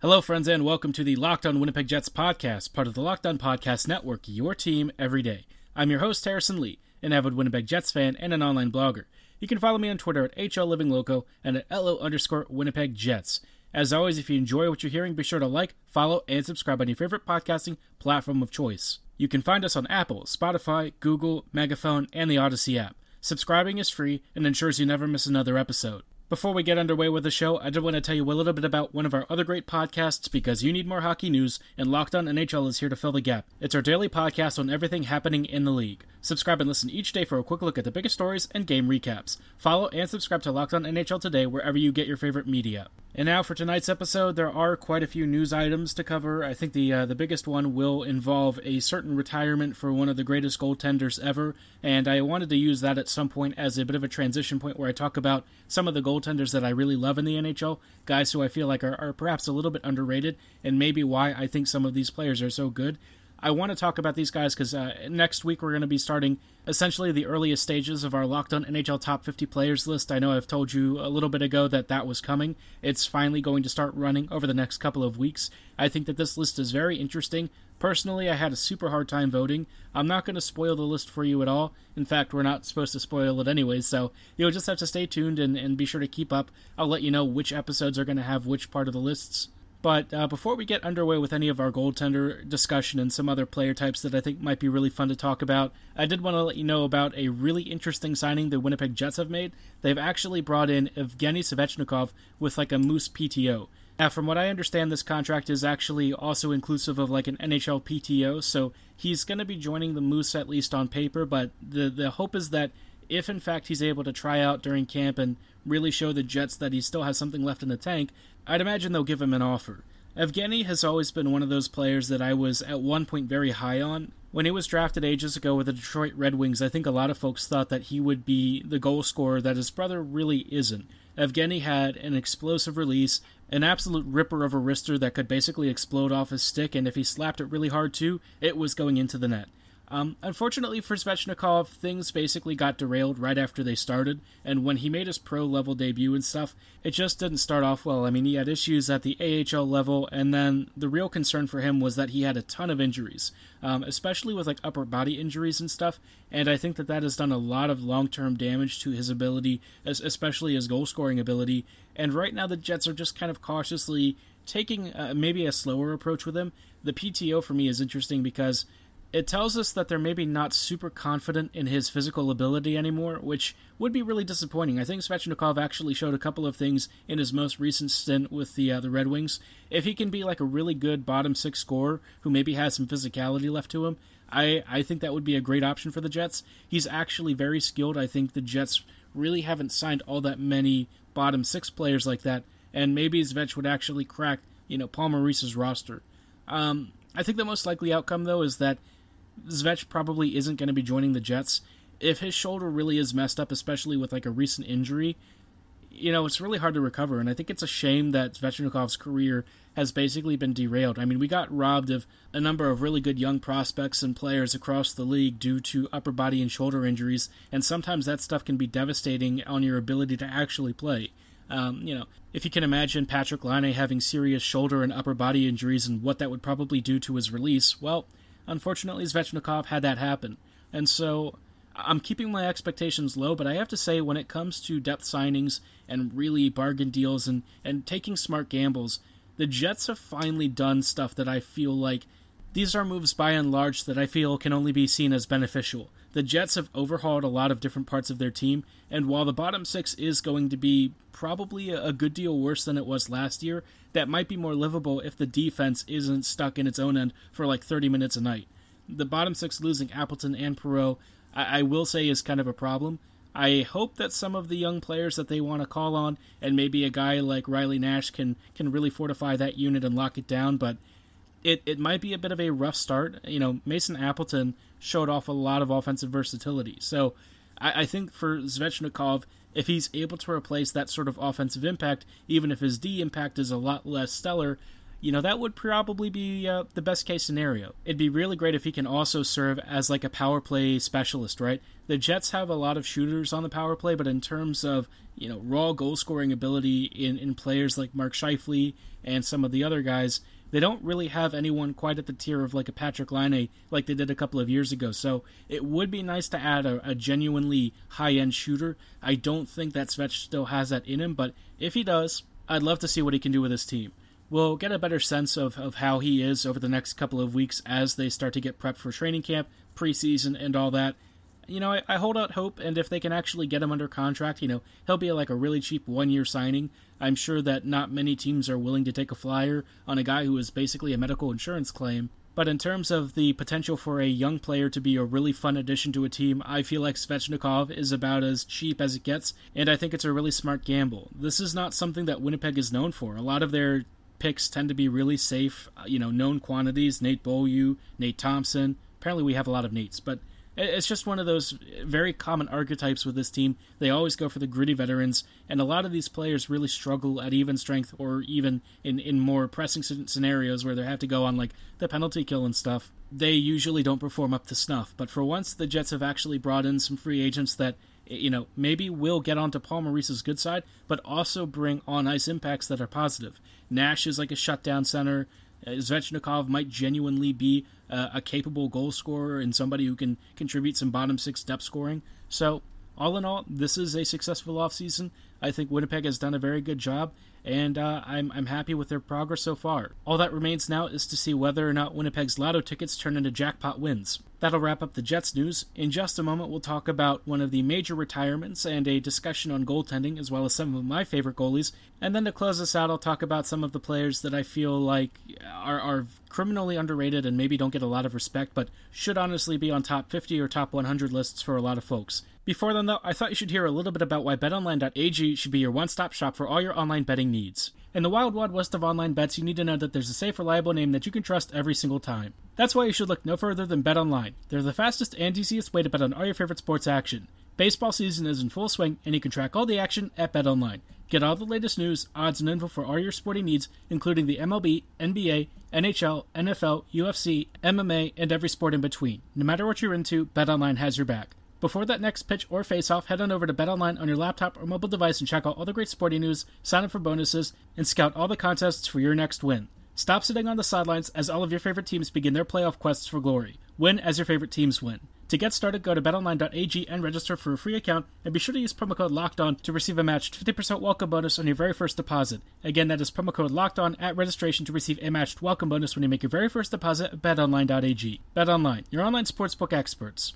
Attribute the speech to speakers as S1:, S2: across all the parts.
S1: Hello, friends, and welcome to the Locked On Winnipeg Jets podcast, part of the Locked On Podcast Network, your team every day. I'm your host, Harrison Lee, an avid Winnipeg Jets fan and an online blogger. You can follow me on Twitter at HLLivingLoco and at LO underscore Winnipeg Jets. As always, if you enjoy what you're hearing, be sure to like, follow, and subscribe on your favorite podcasting platform of choice. You can find us on Apple, Spotify, Google, Megaphone, and the Odyssey app. Subscribing is free and ensures you never miss another episode. Before we get underway with the show, I just want to tell you a little bit about one of our other great podcasts because you need more hockey news, and Locked On NHL is here to fill the gap. It's our daily podcast on everything happening in the league. Subscribe and listen each day for a quick look at the biggest stories and game recaps. Follow and subscribe to Locked On NHL today wherever you get your favorite media. And now for tonight's episode, there are quite a few news items to cover. I think the uh, the biggest one will involve a certain retirement for one of the greatest goaltenders ever, and I wanted to use that at some point as a bit of a transition point where I talk about some of the goaltenders that I really love in the NHL, guys who I feel like are, are perhaps a little bit underrated, and maybe why I think some of these players are so good. I want to talk about these guys because uh, next week we're going to be starting essentially the earliest stages of our Locked On NHL Top 50 Players list. I know I've told you a little bit ago that that was coming. It's finally going to start running over the next couple of weeks. I think that this list is very interesting. Personally, I had a super hard time voting. I'm not going to spoil the list for you at all. In fact, we're not supposed to spoil it anyways, so you'll just have to stay tuned and, and be sure to keep up. I'll let you know which episodes are going to have which part of the lists. But uh, before we get underway with any of our goaltender discussion and some other player types that I think might be really fun to talk about, I did want to let you know about a really interesting signing the Winnipeg Jets have made. They've actually brought in Evgeny Svechnikov with like a Moose PTO. Now, from what I understand, this contract is actually also inclusive of like an NHL PTO, so he's going to be joining the Moose at least on paper. But the the hope is that if in fact he's able to try out during camp and really show the Jets that he still has something left in the tank, I'd imagine they'll give him an offer. Evgeny has always been one of those players that I was at one point very high on. When he was drafted ages ago with the Detroit Red Wings, I think a lot of folks thought that he would be the goal scorer that his brother really isn't. Evgeny had an explosive release, an absolute ripper of a wrister that could basically explode off his stick, and if he slapped it really hard too, it was going into the net. Um, unfortunately for Svechnikov, things basically got derailed right after they started, and when he made his pro level debut and stuff, it just didn't start off well. I mean, he had issues at the AHL level, and then the real concern for him was that he had a ton of injuries, um, especially with like upper body injuries and stuff. And I think that that has done a lot of long term damage to his ability, especially his goal scoring ability. And right now, the Jets are just kind of cautiously taking uh, maybe a slower approach with him. The PTO for me is interesting because it tells us that they're maybe not super confident in his physical ability anymore, which would be really disappointing. I think Svechnikov actually showed a couple of things in his most recent stint with the uh, the Red Wings. If he can be like a really good bottom six scorer who maybe has some physicality left to him, I I think that would be a great option for the Jets. He's actually very skilled. I think the Jets really haven't signed all that many bottom six players like that, and maybe Svech would actually crack you know Paul Maurice's roster. Um, I think the most likely outcome though is that Svech probably isn't going to be joining the Jets. If his shoulder really is messed up, especially with like a recent injury, you know, it's really hard to recover. And I think it's a shame that Svechnikov's career has basically been derailed. I mean, we got robbed of a number of really good young prospects and players across the league due to upper body and shoulder injuries, and sometimes that stuff can be devastating on your ability to actually play. Um, you know, if you can imagine Patrik Laine having serious shoulder and upper body injuries and what that would probably do to his release, well, Unfortunately, Svechnikov had that happen. And so I'm keeping my expectations low, but I have to say, when it comes to depth signings and really bargain deals and, and taking smart gambles, the Jets have finally done stuff that I feel like these are moves by and large that I feel can only be seen as beneficial. The Jets have overhauled a lot of different parts of their team, and while the bottom six is going to be probably a good deal worse than it was last year, that might be more livable if the defense isn't stuck in its own end for like 30 minutes a night. The bottom six losing Appleton and Perreault, I, I will say, is kind of a problem. I hope that some of the young players that they want to call on, and maybe a guy like Riley Nash can can really fortify that unit and lock it down. But it, it might be a bit of a rough start. You know, Mason Appleton showed off a lot of offensive versatility. So I, I think for Svechnikov, if he's able to replace that sort of offensive impact, even if his D impact is a lot less stellar, you know, that would probably be uh, the best case scenario. It'd be really great if he can also serve as like a power play specialist, right? The Jets have a lot of shooters on the power play, but in terms of, you know, raw goal scoring ability in, in players like Mark Scheifele and some of the other guys, they don't really have anyone quite at the tier of like a Patrik Laine like they did a couple of years ago. So it would be nice to add a, a genuinely high end shooter. I don't think that Svech still has that in him, but if he does, I'd love to see what he can do with his team. We'll get a better sense of, of how he is over the next couple of weeks as they start to get prepped for training camp, preseason, and all that. You know, I, I hold out hope, and if they can actually get him under contract, you know, he'll be like a really cheap one year signing. I'm sure that not many teams are willing to take a flyer on a guy who is basically a medical insurance claim. But in terms of the potential for a young player to be a really fun addition to a team, I feel like Svechnikov is about as cheap as it gets, and I think it's a really smart gamble. This is not something that Winnipeg is known for. A lot of their picks tend to be really safe, you know, known quantities. Nate Beaulieu, Nate Thompson. Apparently, we have a lot of Nates, but it's just one of those very common archetypes with this team. They always go for the gritty veterans, and a lot of these players really struggle at even strength or even in, in more pressing scenarios where they have to go on like the penalty kill and stuff. They usually don't perform up to snuff. But for once, the Jets have actually brought in some free agents that you know, maybe will get onto Paul Maurice's good side, but also bring on ice impacts that are positive. Nash is like a shutdown center. Uh, Svechnikov might genuinely be uh, a capable goal scorer and somebody who can contribute some bottom six depth scoring. So, all in all, this is a successful offseason. I think Winnipeg has done a very good job, and uh, I'm, I'm happy with their progress so far. All that remains now is to see whether or not Winnipeg's lotto tickets turn into jackpot wins. That'll wrap up the Jets news. In just a moment, we'll talk about one of the major retirements and a discussion on goaltending, as well as some of my favorite goalies. And then to close us out, I'll talk about some of the players that I feel like are, are criminally underrated and maybe don't get a lot of respect, but should honestly be on top 50 or top 100 lists for a lot of folks. Before then, though, I thought you should hear a little bit about why betonline.ag should be your one stop shop for all your online betting needs. In the wild, wild west of online bets, you need to know that there's a safe, reliable name that you can trust every single time. That's why you should look no further than BetOnline. They're the fastest and easiest way to bet on all your favorite sports action. Baseball season is in full swing, and you can track all the action at BetOnline. Get all the latest news, odds, and info for all your sporting needs, including the MLB, NBA, NHL, NFL, UFC, MMA, and every sport in between. No matter what you're into, BetOnline has your back. Before that next pitch or face-off, head on over to BetOnline on your laptop or mobile device and check out all the great sporting news, sign up for bonuses, and scout all the contests for your next win. Stop sitting on the sidelines as all of your favorite teams begin their playoff quests for glory. Win as your favorite teams win. To get started, go to betonline.ag and register for a free account, and be sure to use promo code LOCKEDON to receive a matched 50% welcome bonus on your very first deposit. Again, that is promo code LOCKEDON at registration to receive a matched welcome bonus when you make your very first deposit at betonline.ag. BetOnline, your online sportsbook experts.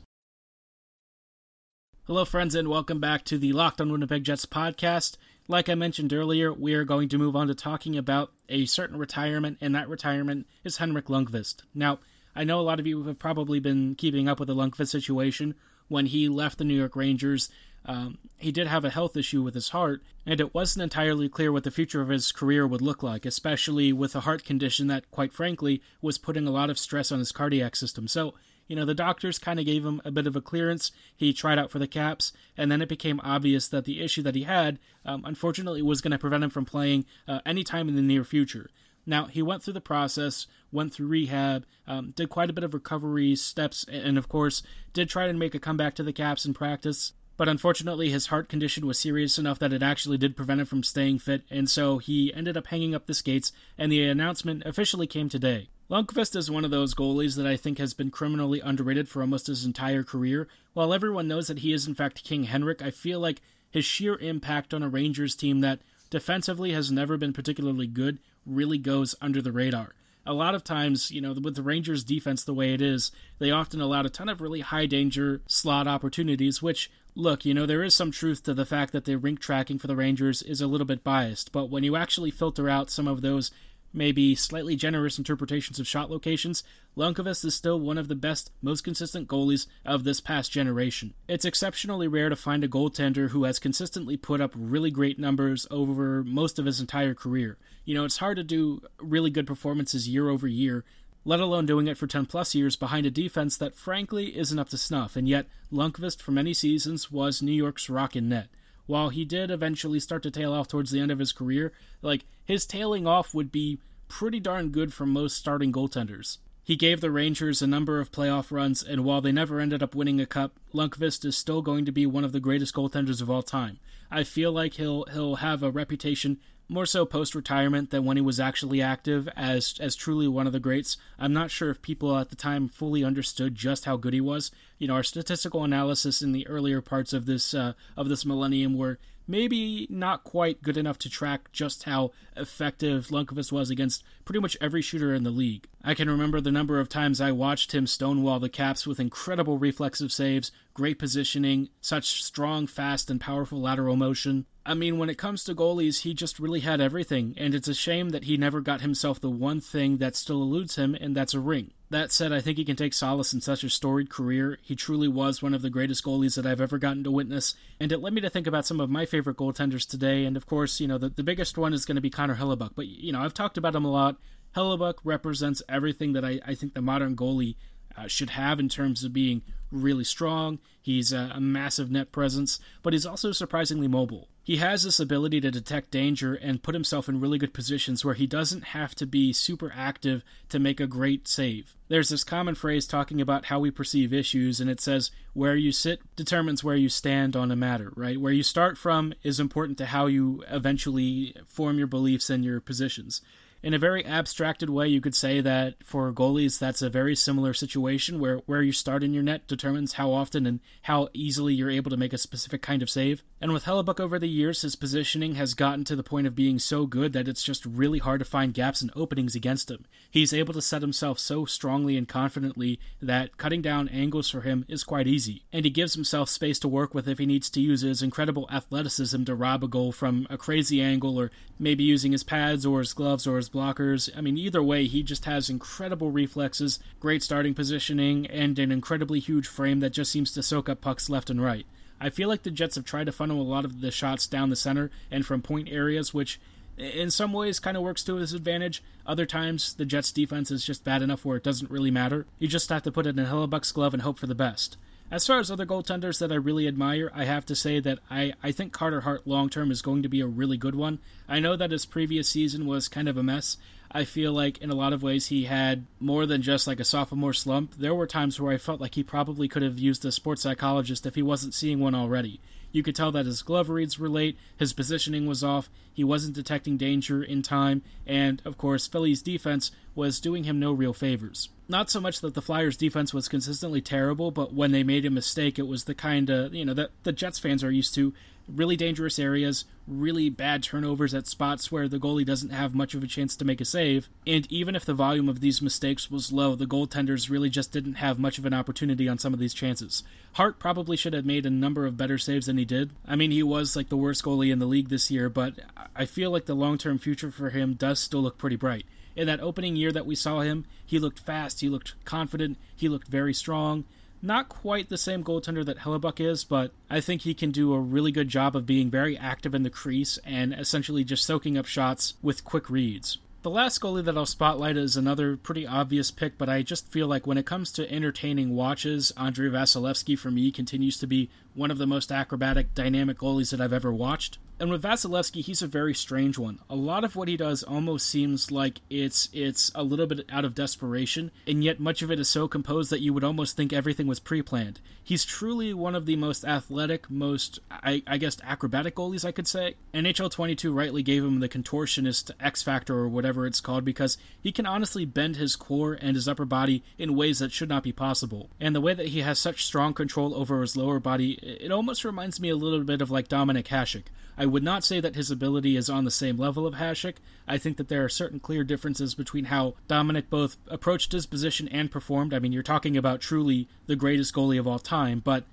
S1: Hello, friends, and welcome back to the Locked on Winnipeg Jets podcast. Like I mentioned earlier, we are going to move on to talking about a certain retirement, and that retirement is Henrik Lundqvist. Now, I know a lot of you have probably been keeping up with the Lundqvist situation. When he left the New York Rangers, um, he did have a health issue with his heart, and it wasn't entirely clear what the future of his career would look like, especially with a heart condition that, quite frankly, was putting a lot of stress on his cardiac system. So, you know, the doctors kind of gave him a bit of a clearance. He tried out for the Caps, and then it became obvious that the issue that he had, um, unfortunately, was going to prevent him from playing uh, any time in the near future. Now, he went through the process, went through rehab, um, did quite a bit of recovery steps, and of course, did try to make a comeback to the Caps in practice. But unfortunately, his heart condition was serious enough that it actually did prevent him from staying fit, and so he ended up hanging up the skates, and the announcement officially came today. Lundqvist is one of those goalies that I think has been criminally underrated for almost his entire career. While everyone knows that he is in fact King Henrik, I feel like his sheer impact on a Rangers team that defensively has never been particularly good really goes under the radar. A lot of times, you know, with the Rangers defense the way it is, they often allowed a ton of really high danger slot opportunities, which look, you know, there is some truth to the fact that the rink tracking for the Rangers is a little bit biased, but when you actually filter out some of those maybe slightly generous interpretations of shot locations, Lundqvist is still one of the best, most consistent goalies of this past generation. It's exceptionally rare to find a goaltender who has consistently put up really great numbers over most of his entire career. You know, it's hard to do really good performances year over year, let alone doing it for 10 plus years behind a defense that frankly isn't up to snuff, and yet Lundqvist for many seasons was New York's rock in net. While he did eventually start to tail off towards the end of his career, like his tailing off would be pretty darn good for most starting goaltenders. He gave the Rangers a number of playoff runs, and while they never ended up winning a cup, Lundqvist is still going to be one of the greatest goaltenders of all time. I feel like he'll he'll have a reputation more so post retirement than when he was actually active as as truly one of the greats. I'm not sure if people at the time fully understood just how good he was. You know, our statistical analysis in the earlier parts of this uh, of this millennium were maybe not quite good enough to track just how effective Lundqvist was against pretty much every shooter in the league. I can remember the number of times I watched him stonewall the Caps with incredible reflexive saves, great positioning, such strong, fast, and powerful lateral motion. I mean, when it comes to goalies, he just really had everything, and it's a shame that he never got himself the one thing that still eludes him, and that's a ring. That said, I think he can take solace in such a storied career. He truly was one of the greatest goalies that I've ever gotten to witness, and it led me to think about some of my favorite goaltenders today. And of course, you know, the, the biggest one is going to be Connor Hellebuyck, but, you know, I've talked about him a lot. Hellebuyck represents everything that I, I think the modern goalie uh, should have in terms of being really strong. He's a, a, massive net presence, but he's also surprisingly mobile. He has this ability to detect danger and put himself in really good positions where he doesn't have to be super active to make a great save. There's this common phrase talking about how we perceive issues, and it says, where you sit determines where you stand on a matter, right? Where you start from is important to how you eventually form your beliefs and your positions in a very abstracted way, you could say that for goalies, that's a very similar situation where where you start in your net determines how often and how easily you're able to make a specific kind of save. And with Hellebuyck over the years, his positioning has gotten to the point of being so good that it's just really hard to find gaps and openings against him. He's able to set himself so strongly and confidently that cutting down angles for him is quite easy. And he gives himself space to work with if he needs to use his incredible athleticism to rob a goal from a crazy angle or maybe using his pads or his gloves or his blockers. I mean, either way, he just has incredible reflexes, great starting positioning, and an incredibly huge frame that just seems to soak up pucks left and right. I feel like the Jets have tried to funnel a lot of the shots down the center and from point areas, which in some ways kind of works to his advantage. Other times, the Jets' defense is just bad enough where it doesn't really matter. You just have to put it in Hellebuyck's glove and hope for the best. As far as other goaltenders that I really admire, I have to say that I, I think Carter Hart long term is going to be a really good one. I know that his previous season was kind of a mess. I feel like in a lot of ways he had more than just like a sophomore slump. There were times where I felt like he probably could have used a sports psychologist if he wasn't seeing one already. You could tell that his glove reads were late, his positioning was off, he wasn't detecting danger in time, and, of course, Philly's defense was doing him no real favors. Not so much that the Flyers' defense was consistently terrible, but when they made a mistake, it was the kind of, you know, that the Jets fans are used to really dangerous areas, really bad turnovers at spots where the goalie doesn't have much of a chance to make a save. And even if the volume of these mistakes was low, the goaltenders really just didn't have much of an opportunity on some of these chances. Hart probably should have made a number of better saves than he did. I mean, he was like the worst goalie in the league this year, but I feel like the long term future for him does still look pretty bright. In that opening year that we saw him, he looked fast, he looked confident, he looked very strong. Not quite the same goaltender that Hellebuyck is, but I think he can do a really good job of being very active in the crease and essentially just soaking up shots with quick reads. The last goalie that I'll spotlight is another pretty obvious pick, but I just feel like when it comes to entertaining watches, Andrei Vasilevskiy for me continues to be one of the most acrobatic, dynamic goalies that I've ever watched. And with Vasilevskiy, he's a very strange one. A lot of what he does almost seems like it's it's a little bit out of desperation, and yet much of it is so composed that you would almost think everything was pre-planned. He's truly one of the most athletic, most I, I guess acrobatic goalies I could say. NHL 22 rightly gave him the contortionist X factor or whatever it's called because he can honestly bend his core and his upper body in ways that should not be possible. And the way that he has such strong control over his lower body, it almost reminds me a little bit of like Dominik Hasek I would not say that his ability is on the same level of Hasek. I think that there are certain clear differences between how Dominik both approached his position and performed. I mean, you're talking about truly the greatest goalie of all time, but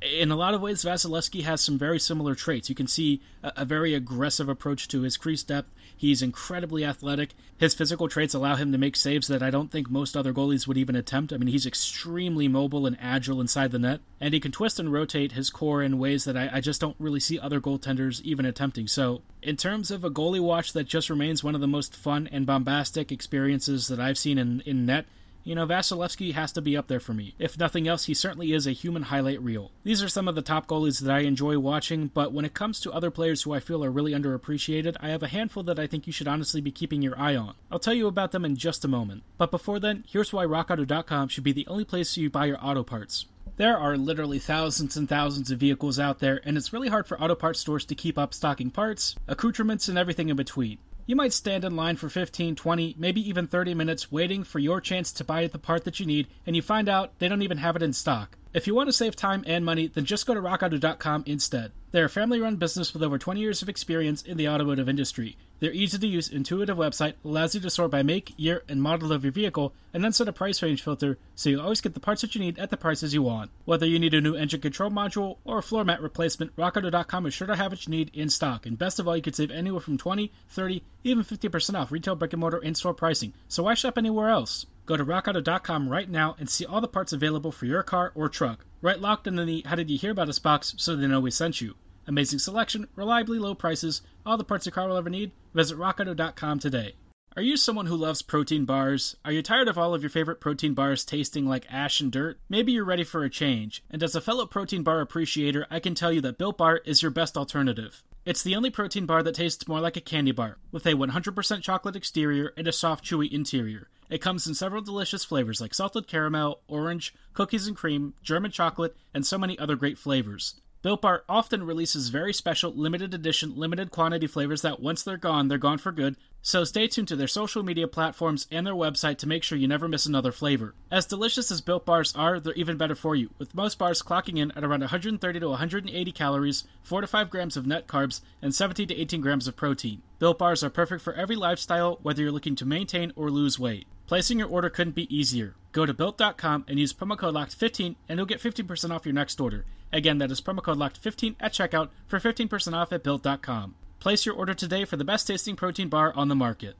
S1: in a lot of ways, Vasilevskiy has some very similar traits. You can see a, a, very aggressive approach to his crease depth. He's incredibly athletic. His physical traits allow him to make saves that I don't think most other goalies would even attempt. I mean, he's extremely mobile and agile inside the net, and he can twist and rotate his core in ways that I, I just don't really see other goaltenders even attempting. So, in terms of a goalie watch that just remains one of the most fun and bombastic experiences that I've seen in, in net, you know, Vasilevskiy has to be up there for me. If nothing else, he certainly is a human highlight reel. These are some of the top goalies that I enjoy watching, but when it comes to other players who I feel are really underappreciated, I have a handful that I think you should honestly be keeping your eye on. I'll tell you about them in just a moment. But before then, here's why RockAuto.com should be the only place you buy your auto parts. There are literally thousands and thousands of vehicles out there, and it's really hard for auto parts stores to keep up stocking parts, accoutrements, and everything in between. You might stand in line for 15, 20, maybe even 30 minutes waiting for your chance to buy the part that you need, and you find out they don't even have it in stock. If you want to save time and money, then just go to rockauto.com instead. They're a family run business with over 20 years of experience in the automotive industry. Their easy to use, intuitive website allows you to sort by make, year, and model of your vehicle, and then set a price range filter so you always get the parts that you need at the prices you want. Whether you need a new engine control module or a floor mat replacement, RockAuto.com is sure to have what you need in stock. And best of all, you can save anywhere from 20, 30, even 50% off retail brick and mortar in store pricing. So why shop anywhere else? Go to rockauto.com right now and see all the parts available for your car or truck. Write locked in the How Did You Hear About Us box so they know we sent you. Amazing selection, reliably low prices, all the parts your car will ever need. Visit rockauto.com today. Are you someone who loves protein bars? Are you tired of all of your favorite protein bars tasting like ash and dirt? Maybe you're ready for a change. And as a fellow protein bar appreciator, I can tell you that Built Bar is your best alternative. It's the only protein bar that tastes more like a candy bar, with a 100% chocolate exterior and a soft, chewy interior. It comes in several delicious flavors like salted caramel, orange, cookies and cream, German chocolate, and so many other great flavors. Built Bar often releases very special, limited edition, limited quantity flavors that once they're gone, they're gone for good, so stay tuned to their social media platforms and their website to make sure you never miss another flavor. As delicious as Built Bars are, they're even better for you, with most bars clocking in at around 130 to 180 calories, 4 to 5 grams of net carbs, and 17 to 18 grams of protein. Built Bars are perfect for every lifestyle, whether you're looking to maintain or lose weight. Placing your order couldn't be easier. Go to built.com and use promo code LOCKED15 and you'll get 15% off your next order. Again, that is promo code LOCKED15 at checkout for 15% off at built.com. Place your order today for the best tasting protein bar on the market.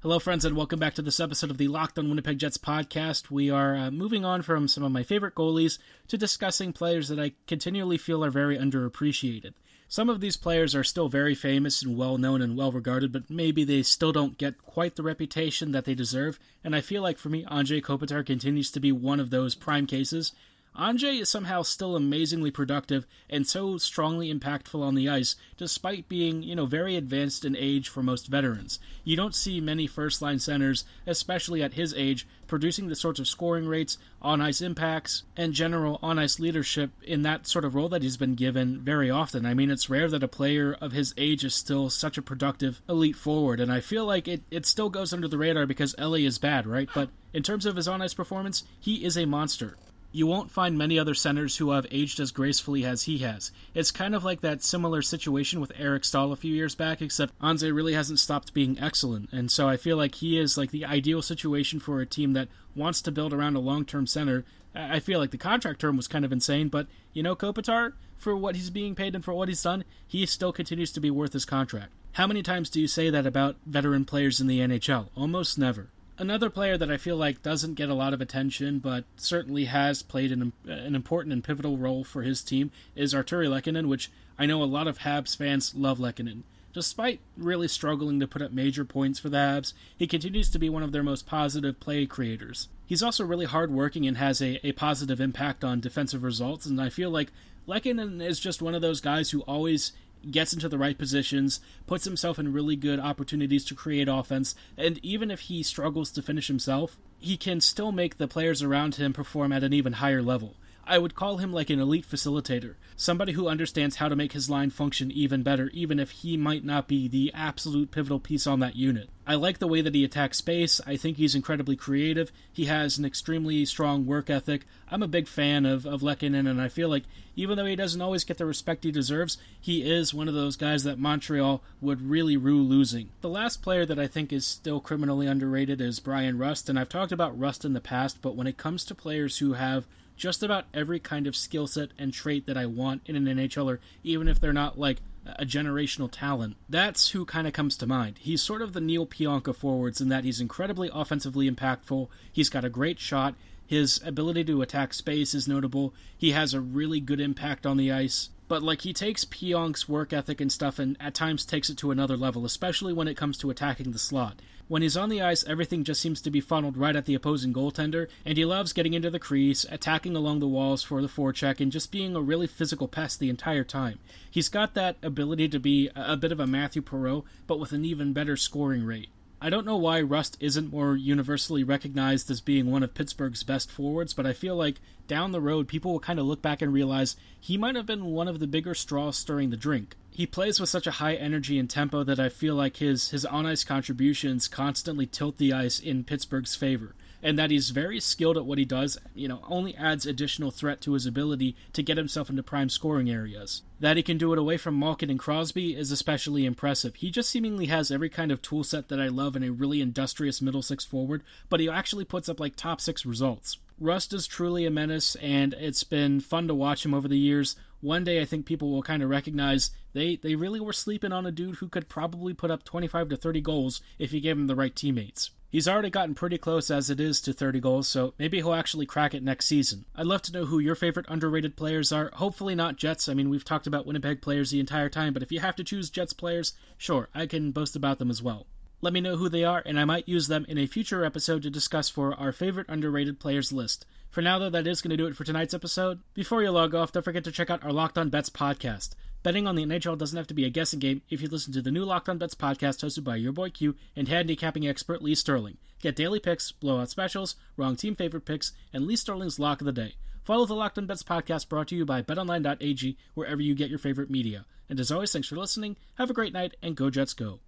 S1: Hello, friends, and welcome back to this episode of the Locked on Winnipeg Jets podcast. We are uh, moving on from some of my favorite goalies to discussing players that I continually feel are very underappreciated. Some of these players are still very famous and well known and well regarded, but maybe they still don't get quite the reputation that they deserve. And I feel like for me, Anze Kopitar continues to be one of those prime cases. Anze is somehow still amazingly productive and so strongly impactful on the ice, despite being, you know, very advanced in age for most veterans. You don't see many first line centers, especially at his age, producing the sorts of scoring rates, on ice impacts, and general on ice leadership in that sort of role that he's been given very often. I mean, it's rare that a player of his age is still such a productive elite forward, and I feel like it, it still goes under the radar because LA is bad, right? But in terms of his on ice performance, he is a monster you won't find many other centers who have aged as gracefully as he has. It's kind of like that similar situation with Eric Staal a few years back, except Anze really hasn't stopped being excellent. And so I feel like he is like the ideal situation for a team that wants to build around a long term center. I feel like the contract term was kind of insane, but you know, Kopitar, for what he's being paid and for what he's done, he still continues to be worth his contract. How many times do you say that about veteran players in the NHL? Almost never. Another player that I feel like doesn't get a lot of attention, but certainly has played an, an important and pivotal role for his team, is Artturi Lehkonen, which I know a lot of Habs fans love Lehkonen. Despite really struggling to put up major points for the Habs, he continues to be one of their most positive play creators. He's also really hardworking and has a, a positive impact on defensive results, and I feel like Lehkonen is just one of those guys who always gets into the right positions, puts himself in really good opportunities to create offense, and even if he struggles to finish himself, he can still make the players around him perform at an even higher level. I would call him like an elite facilitator, somebody who understands how to make his line function even better, even if he might not be the absolute pivotal piece on that unit. I like the way that he attacks space. I think he's incredibly creative. He has an extremely strong work ethic. I'm a big fan of, of Lehkonen, and I feel like even though he doesn't always get the respect he deserves, he is one of those guys that Montreal would really rue losing. The last player that I think is still criminally underrated is Bryan Rust, and I've talked about Rust in the past, but when it comes to players who have just about every kind of skill set and trait that I want in an NHLer, even if they're not like a generational talent. That's who kind of comes to mind. He's sort of the Neal Pionk of forwards in that he's incredibly offensively impactful. He's got a great shot. His ability to attack space is notable. He has a really good impact on the ice. But like he takes Pionk's work ethic and stuff and at times takes it to another level, especially when it comes to attacking the slot. When he's on the ice, everything just seems to be funneled right at the opposing goaltender, and he loves getting into the crease, attacking along the walls for the forecheck, and just being a really physical pest the entire time. He's got that ability to be a bit of a Mathieu Perreault, but with an even better scoring rate. I don't know why Rust isn't more universally recognized as being one of Pittsburgh's best forwards, but I feel like down the road people will kind of look back and realize he might have been one of the bigger straws stirring the drink. He plays with such a high energy and tempo that I feel like his his on ice contributions constantly tilt the ice in Pittsburgh's favor and that he's very skilled at what he does, you know, only adds additional threat to his ability to get himself into prime scoring areas. That he can do it away from Malkin and Crosby is especially impressive. He just seemingly has every kind of tool set that I love in a really industrious middle six forward, but he actually puts up like top six results. Rust is truly a menace, and it's been fun to watch him over the years. One day, I think people will kind of recognize they, they really were sleeping on a dude who could probably put up 25 to 30 goals if you gave him the right teammates. He's already gotten pretty close as it is to 30 goals, so maybe he'll actually crack it next season. I'd love to know who your favorite underrated players are. Hopefully not Jets. I mean, we've talked about Winnipeg players the entire time, but if you have to choose Jets players, sure, I can boast about them as well. Let me know who they are, and I might use them in a future episode to discuss for our favorite underrated players list. For now, though, that is going to do it for tonight's episode. Before you log off, don't forget to check out our Locked On Bets podcast. Betting on the NHL doesn't have to be a guessing game if you listen to the new Locked On Bets podcast hosted by your boy Q and handicapping expert Lee Sterling. Get daily picks, blowout specials, wrong team favorite picks, and Lee Sterling's lock of the day. Follow the Locked On Bets podcast brought to you by BetOnline.ag wherever you get your favorite media. And as always, thanks for listening. Have a great night and go Jets go.